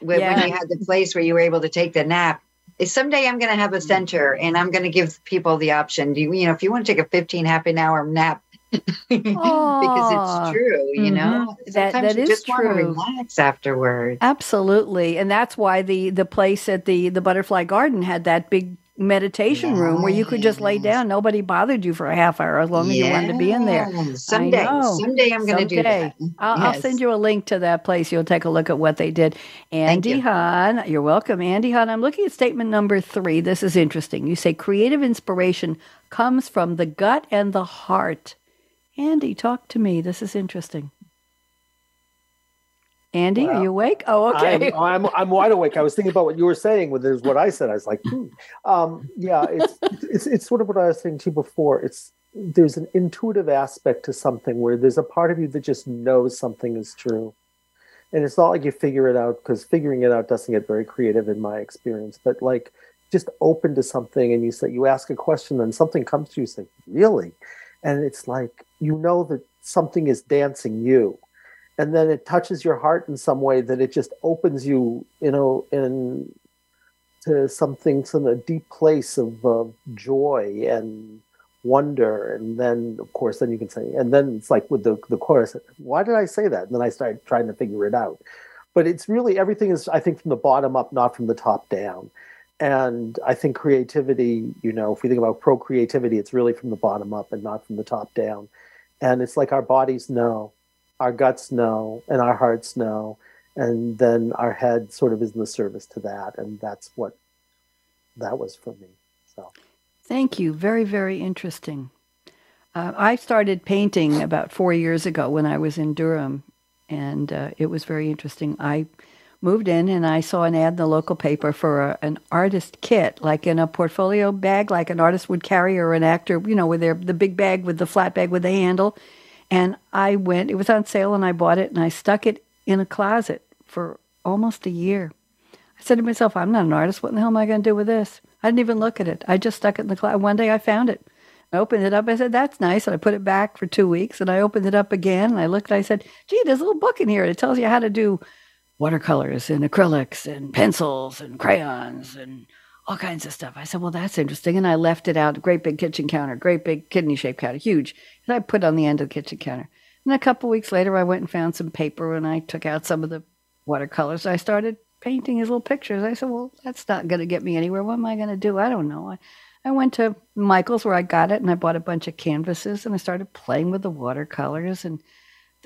S3: When, when you had the place where you were able to take the nap. Is someday I'm going to have a center and I'm going to give people the option. Do you, you know, if you want to take a 15 half an hour nap, <laughs> because it's true, you know,
S2: Mhm. That- that
S3: you
S2: is
S3: just want to
S2: true.
S3: relax afterwards.
S2: Absolutely. And that's why the the place at the the Butterfly Garden had that big meditation room where you could just lay down. Nobody bothered you for a half hour as long as you wanted to be in there.
S3: Yes, Someday, someday I'm going to do that.
S2: I'll, I'll send you a link to that place. You'll take a look at what they did. Andy
S3: you.
S2: Hahn, you're welcome. Andy Hahn, I'm looking at statement number three. This is interesting. You say creative inspiration comes from the gut and the heart. Andy, talk to me. This is interesting. Andy, are you awake? Oh, okay.
S4: I'm, I'm I'm wide awake. I was thinking about what you were saying. When there's what I said, I was like, hmm. um, yeah, it's, it's it's sort of what I was saying to you before. It's there's an intuitive aspect to something where there's a part of you that just knows something is true, and it's not like you figure it out because figuring it out doesn't get very creative in my experience. But like just open to something, and you say you ask a question, and something comes to you. You say, really, and it's like you know that something is dancing you. And then it touches your heart in some way that it just opens you you know in to something some a deep place of uh, joy and wonder. And then of course then you can say and then it's like with the the chorus why did i say that? And then i started trying to figure it out. But it's really everything is i think from the bottom up not from the top down. And i think creativity you know if we think about pro creativity it's really from the bottom up and not from the top down and it's like our bodies know our guts know and our hearts know and then our head sort of is in the service to that and that's what that was for me so
S2: Thank you. Very, very interesting. Uh, I started painting about four years ago when I was in Durham, and uh, it was very interesting. I moved in and I saw an ad in the local paper for a, an artist kit, like in a portfolio bag, like an artist would carry or an actor, you know, with their the big bag with the flat bag with the handle. And I went. It was on sale, and I bought it, and I stuck it in a closet for almost a year. I said to myself, I'm not an artist. What in the hell am I going to do with this? I didn't even look at it. I just stuck it in the closet. One day I found it. I opened it up. I said, that's nice. And I put it back for two weeks. And I opened it up again. And I looked. I said, gee, there's a little book in here. It tells you how to do watercolors and acrylics and pencils and crayons and all kinds of stuff. I said, well, that's interesting. And I left it out. Great big kitchen counter, great big kidney shaped counter, huge. And I put on the end of the kitchen counter. And a couple weeks later, I went and found some paper and I took out some of the watercolors. I started painting his little pictures. I said, well, that's not going to get me anywhere. What am I going to do? I don't know. I, I went to Michael's where I got it and I bought a bunch of canvases and I started playing with the watercolors. And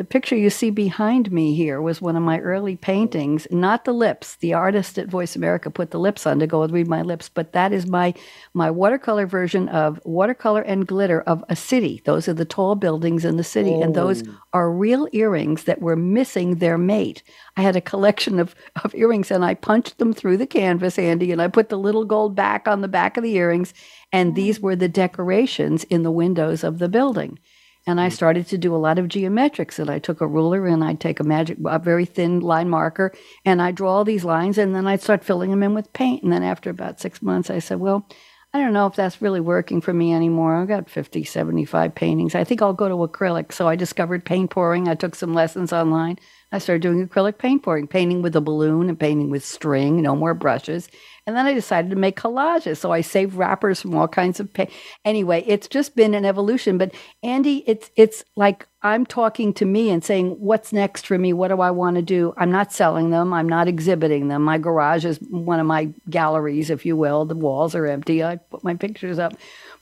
S2: the picture you see behind me here was one of my early paintings, not the lips. The artist at Voice America put the lips on to go with Read My Lips, but that is my my watercolor version of watercolor and glitter of a city. Those are the tall buildings in the city, and oh. those
S4: Oh.
S2: are real earrings that were missing their mate. I had a collection of, of earrings and I punched them through the canvas, Andy, and I put the little gold back on the back of the earrings, and these oh. were the decorations in the windows of the building. And I mm. started to do a lot of geometrics. And I took a ruler and I'd take a magic, a very thin line marker, and I'd draw all these lines, and then I'd start filling them in with paint. And then after about six months, I said, well, I don't know if that's really working for me anymore. I've got 50, 75 paintings. I think I'll go to acrylic. So I discovered paint pouring. I took some lessons online. I started doing acrylic paint pouring, painting with a balloon and painting with string, no more brushes. And then I decided to make collages. So I saved wrappers from all kinds of paint. Anyway, it's just been an evolution. But Andy, it's it's like I'm talking to me and saying, what's next for me? What do I want to do? I'm not selling them. I'm not exhibiting them. My garage is one of my galleries, if you will. The walls are empty. I put my pictures up.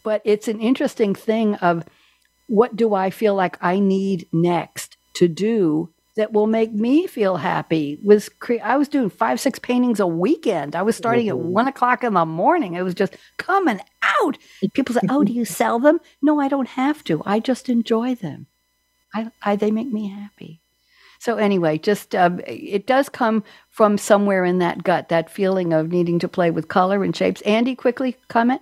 S2: But it's an interesting thing of what do I feel like I need next to do that will make me feel happy was cre- i was doing five six paintings a weekend. I was starting mm-hmm. at one o'clock in the morning. It was just coming out. People say oh do you sell them? No i don't have to. I just enjoy them. I, I they make me happy. So anyway just uh, it does come from somewhere in that gut that feeling of needing to play with color and shapes. Andy quickly comment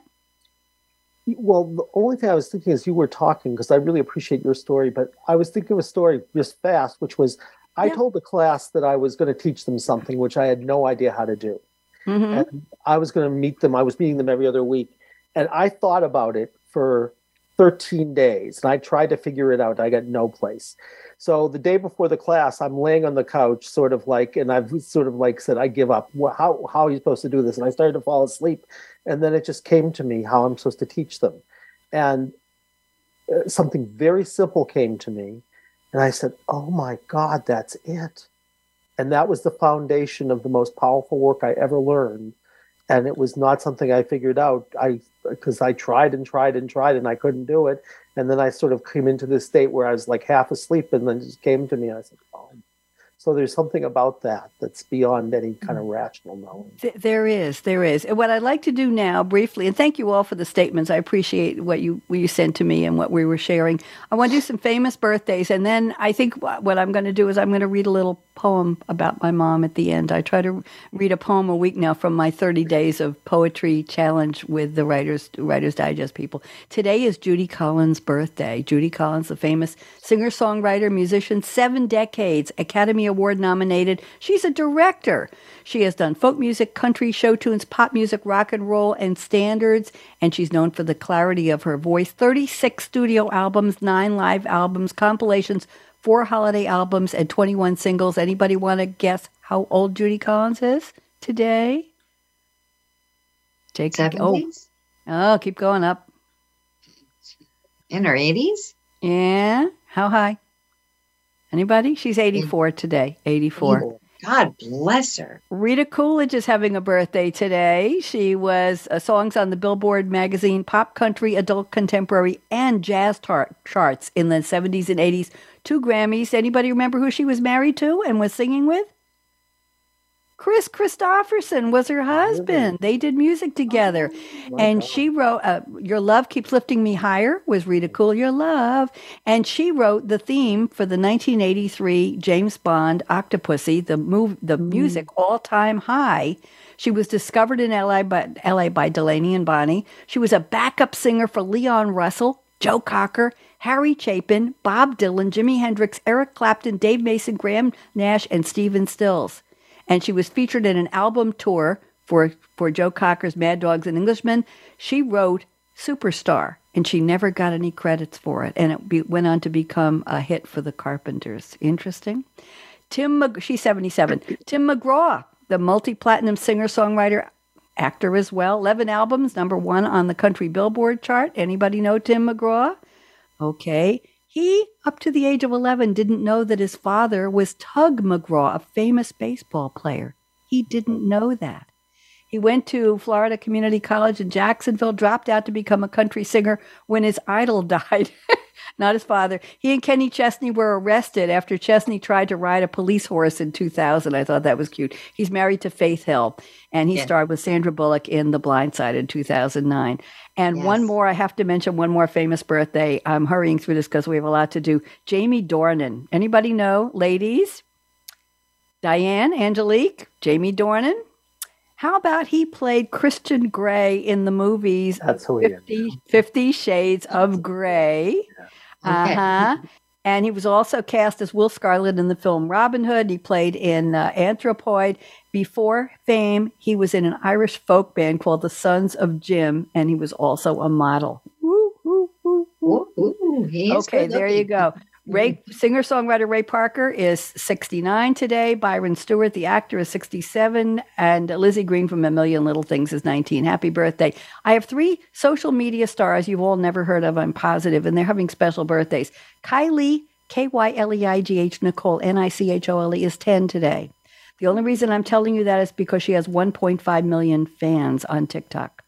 S4: well, the only thing I was thinking as you were talking, because I really appreciate your story, but I was thinking of a story just fast, which was I yeah. told the class that I was going to teach them something which I had no idea how to do. Mm-hmm. And I was going to meet them. I was meeting them every other week. And I thought about it for 13 days and I tried to figure it out. I got no place. So the day before the class, I'm laying on the couch, sort of like, and I've sort of like said, I give up. How, how are you supposed to do this? And I started to fall asleep. And then it just came to me how I'm supposed to teach them. And uh, something very simple came to me. And I said, Oh my God, that's it. And that was the foundation of the most powerful work I ever learned. And it was not something I figured out. I because I tried and tried and tried and I couldn't do it. And then I sort of came into this state where I was like half asleep and then just came to me. I said. So there's something about that that's beyond any kind of mm. rational knowledge.
S2: There is, there is. And what I'd like to do now, briefly, and thank you all for the statements. I appreciate what you what you sent to me and what we were sharing. I want to do some famous birthdays, and then I think what I'm going to do is I'm going to read a little poem about my mom at the end. I try to read a poem a week now from my 30 days of poetry challenge with the Writers Writers Digest people. Today is Judy Collins' birthday. Judy Collins, the famous singer, songwriter, musician, seven decades, Academy Award nominated. She's a director. She has done folk music, country, show tunes, pop music, rock and roll, and standards, and she's known for the clarity of her voice. 36 studio albums, nine live albums, compilations four holiday albums and 21 singles. Anybody want to guess how old Judy Collins is today?
S3: Take 70s?
S2: Oh, oh, keep going up.
S3: In her 80s?
S2: Yeah. How high? Anybody? She's 84 today. 84.
S3: God bless her.
S2: Rita Coolidge is having a birthday today. She was uh, songs on the Billboard magazine Pop Country, Adult Contemporary, and Jazz tar- charts in the 70s and 80s. Two Grammys. Anybody remember who she was married to and was singing with? Kris Kristofferson was her husband. They did music together. Oh, and God. she wrote uh, Your Love Keeps Lifting Me Higher was Rita Cool Your Love. And she wrote the theme for the 1983 James Bond Octopussy, the move the mm. music all time high. She was discovered in LA by, LA by Delaney and Bonnie. She was a backup singer for Leon Russell, Joe Cocker, Harry Chapin, Bob Dylan, Jimi Hendrix, Eric Clapton, Dave Mason, Graham Nash, and Stephen Stills and she was featured in an album tour for, for Joe Cocker's Mad Dogs and Englishmen. She wrote Superstar, and she never got any credits for it, and it be, went on to become a hit for the Carpenters. Interesting. Tim, Mag- she's 77. <clears throat> Tim McGraw, the multi-platinum singer-songwriter, actor as well. 11 albums, number one on the country Billboard chart. Anybody know Tim McGraw? Okay. He, up to the age of 11, didn't know that his father was Tug McGraw, a famous baseball player. He didn't know that. He went to Florida Community College in Jacksonville, dropped out to become a country singer when his idol <laughs> died. Not his father. He and Kenny Chesney were arrested after Chesney tried to ride a police horse in 2000. I thought that was cute. He's married to Faith Hill, and he yeah. starred with Sandra Bullock in The Blind Side in 2009. And yes. one more, I have to mention one more famous birthday. I'm hurrying through this because we have a lot to do. Jamie Dornan. Anybody know, ladies? Diane, Angelique, Jamie Dornan. How about he played Christian Grey in the movies
S4: That's
S2: 50, 50 Shades of Grey? Yeah. Okay. Uh-huh. <laughs> And he was also cast as Will Scarlet in the film Robin Hood. He played in uh, Anthropoid. Before fame, he was in an Irish folk band called the Sons of Jim, and he was also a model. Woo, woo,
S3: woo, Ooh,
S2: okay, there you go. Ray mm-hmm. singer songwriter Ray Parker is 69 today. Byron Stewart, the actor, is 67, and Lizzy Greene from A Million Little Things is 19. Happy birthday! I have three social media stars you've all never heard of. I'm positive, and they're having special birthdays. Kyleigh K Y L E I G H Nichole N I C H O L E is 10 today. The only reason I'm telling you that is because she has 1.5 million fans on TikTok.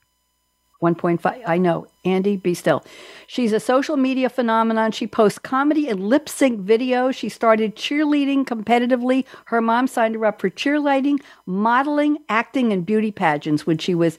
S2: 1.5. I know. Andy, be still. She's a social media phenomenon. She posts comedy and lip sync videos. She started cheerleading competitively. Her mom signed her up for cheerleading, modeling, acting, and beauty pageants when she was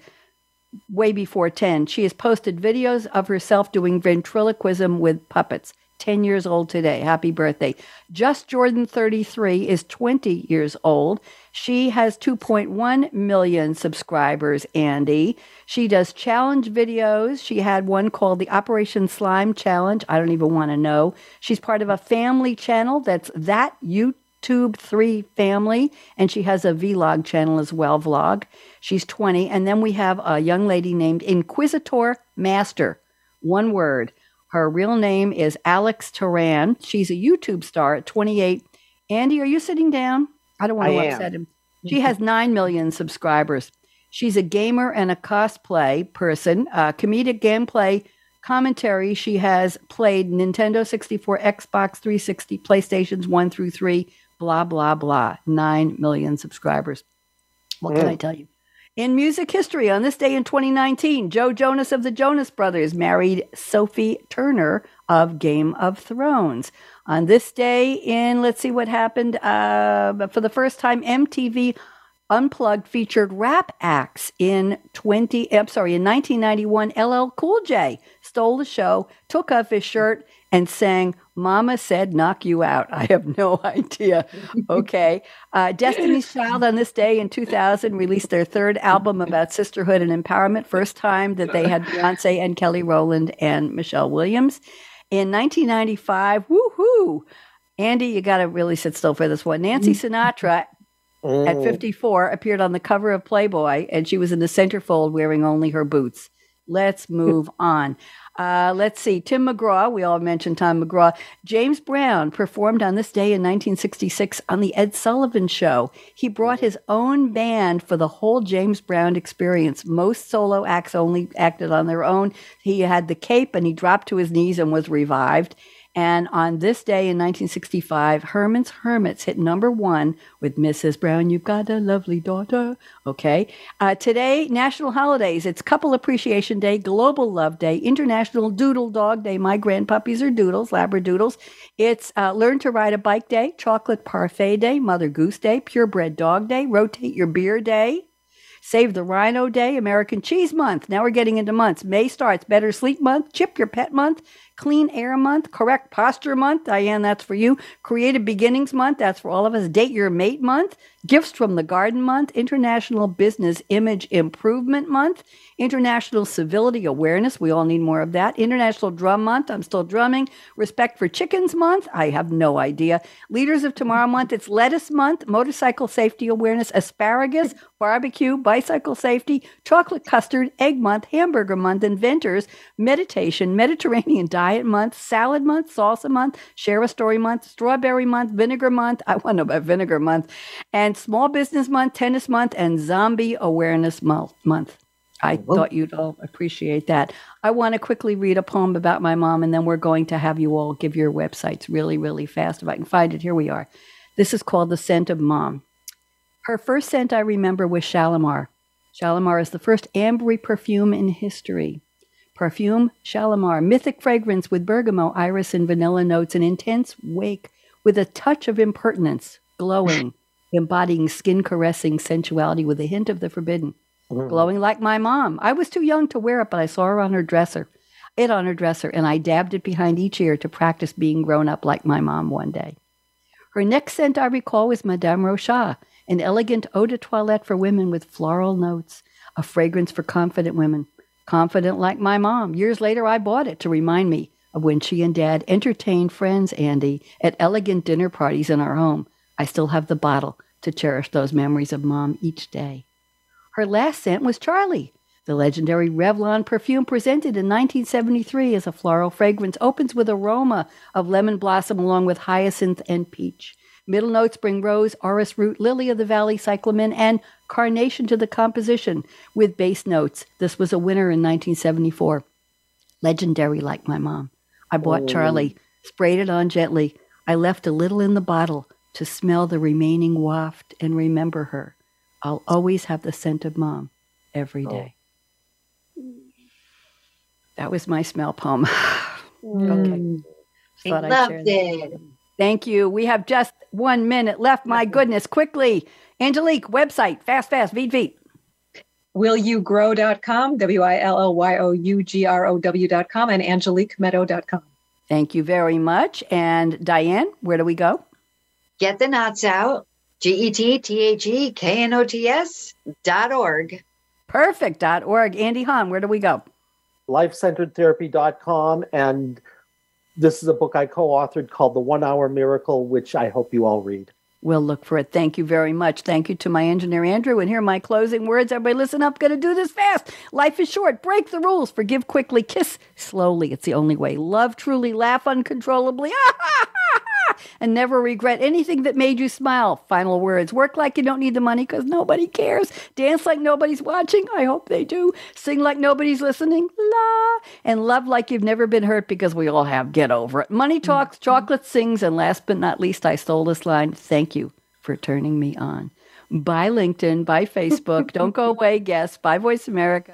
S2: way before 10. She has posted videos of herself doing ventriloquism with puppets. 10 years old today. Happy birthday. Just Jordan, 33, is 20 years old. She has 2.1 million subscribers, Andy. She does challenge videos. She had one called the Operation Slime Challenge. I don't even want to know. She's part of a family channel that's that YouTube 3 family, and she has a vlog channel as well, vlog. She's 20. And then we have a young lady named Inquisitor Master. One word. Her real name is Alex Turan. She's a YouTube star at 28. Andy, are you sitting down? I don't want to
S4: I
S2: upset
S4: am.
S2: him. She has 9 million subscribers. She's a gamer and a cosplay person, uh, comedic gameplay commentary. She has played Nintendo 64, Xbox 360, PlayStations 1 through 3, blah, blah, blah. 9 million subscribers. What can
S4: Mm.
S2: I tell you? In music history, on this day in 2019, Joe Jonas of the Jonas Brothers married Sophie Turner of Game of Thrones. On this day in, let's see what happened, uh, for the first time, MTV Unplugged featured rap acts in 20, I'm sorry, in 1991, LL Cool J stole the show, took off his shirt, and sang Mama Said Knock You Out. <laughs> I have no <laughs> idea. Okay. Uh, Destiny's Child on this day in 2000 released their third album about sisterhood and empowerment. First time that they had Beyonce and Kelly Rowland and Michelle Williams. In 1995, woohoo! Andy, you got to really sit still for this one. Nancy Sinatra at
S4: Mm.
S2: 54 appeared on the cover of Playboy and she was in the centerfold wearing only her boots. Let's move on. Uh, let's see. Tim McGraw, we all mentioned Tom McGraw. James Brown performed on this day in 1966 on The Ed Sullivan Show. He brought his own band for the whole James Brown experience. Most solo acts only acted on their own. He had the cape and he dropped to his knees and was revived. And on this day in 1965, Herman's Hermits hit number one with Mrs. Brown, You've Got a Lovely Daughter. Okay. Uh, today, national holidays. It's Couple Appreciation Day, Global Love Day, International Doodle Dog Day. My grandpuppies are doodles, Labradoodles. It's uh, Learn to Ride a Bike Day, Chocolate Parfait Day, Mother Goose Day, Purebred Dog Day, Rotate Your Beer Day. Save the Rhino Day, American Cheese Month. Now we're getting into months. May starts Better Sleep Month, Chip Your Pet Month, Clean Air Month, Correct Posture Month. Diane, that's for you. Creative Beginnings Month, that's for all of us. Date Your Mate Month, Gifts from the Garden Month, International Business Image Improvement Month, International Civility Awareness. We all need more of that. International Drum Month. I'm still drumming. Respect for Chickens Month. I have no idea. Leaders of Tomorrow Month. It's Lettuce Month. Motorcycle Safety Awareness. Asparagus. Barbecue. Bicycle Safety. Chocolate Custard. Egg Month. Hamburger Month. Inventors. Meditation. Mediterranean <laughs> Diet Month. Salad Month. Salsa Month. Share a Story Month. Strawberry Month. Vinegar Month. I want to know about Vinegar Month. And Small Business Month. Tennis Month. And Zombie Awareness Month. I thought you'd all appreciate that. I want to quickly read a poem about my mom, and then we're going to have you all give your websites really, really fast. If I can find it, here we are. This is called The Scent of Mom. Her first scent I remember was Shalimar. Shalimar is the first ambery perfume in history. Perfume Shalimar, mythic fragrance with bergamot, iris, and vanilla notes, an intense wake with a touch of impertinence, glowing, <laughs> embodying skin caressing sensuality with a hint of the forbidden mm. glowing like my mom. I was too young to wear it, but I saw her on her dresser, it on her dresser, and I dabbed it behind each ear to practice being grown up like my mom one day. Her next scent I recall was Madame Rochas, an elegant eau de toilette for women with floral notes, a fragrance for confident women, confident like my mom. Years later, I bought it to remind me of when she and Dad entertained friends, Andy, at elegant dinner parties in our home. I still have the bottle to cherish those memories of mom each day. Her last scent was Charlie, The legendary Revlon perfume, presented in 1973 as a floral fragrance, opens with aroma of lemon blossom along with hyacinth and peach. Middle notes bring rose, orris root, lily of the valley, cyclamen, and carnation to the composition with base notes. This was a winner in 1974. Legendary like my mom. I bought
S4: Oh.
S2: Charlie, sprayed it on gently. I left a little in the bottle to smell the remaining waft and remember her. I'll always have the scent of mom every oh. day. That was my smell poem. <laughs> Mm. okay.
S3: I
S2: Thought I'd
S3: loved
S2: share that.
S3: it.
S2: Thank you. We have just one minute left. My goodness, quickly. Angelique, website, fast, fast, veet, veet.
S5: Willyougrow.com, W I L L Y O U G R O W.com, and angeliquemedow.com.
S2: Thank you very much. And Diane, where do we go?
S3: Get the knots out. G E T T H E K N O T S dot org.
S2: Perfect.org. Andy Hahn, where do we go?
S4: lifecenteredtherapy.com and this is a book I co-authored called The One Hour Miracle, which I hope you all read.
S2: We'll look for it. Thank you very much. Thank you to my engineer, Andrew. And here are my closing words. Everybody listen up. To do this fast. Life is short. Break the rules. Forgive quickly. Kiss slowly. It's the only way. Love truly. Laugh uncontrollably. <laughs> <laughs> and never regret anything that made you smile. Final words. Work like you don't need the money because nobody cares. Dance like nobody's watching. I hope they do. Sing like nobody's listening. La. And love like you've never been hurt because we all have. Get over it. Money mm-hmm. talks, chocolate sings, and last but not least, I stole this line. Thank you for turning me on. Bye, LinkedIn. Bye, Facebook. <laughs> Don't go away, guests. Bye, Voice America.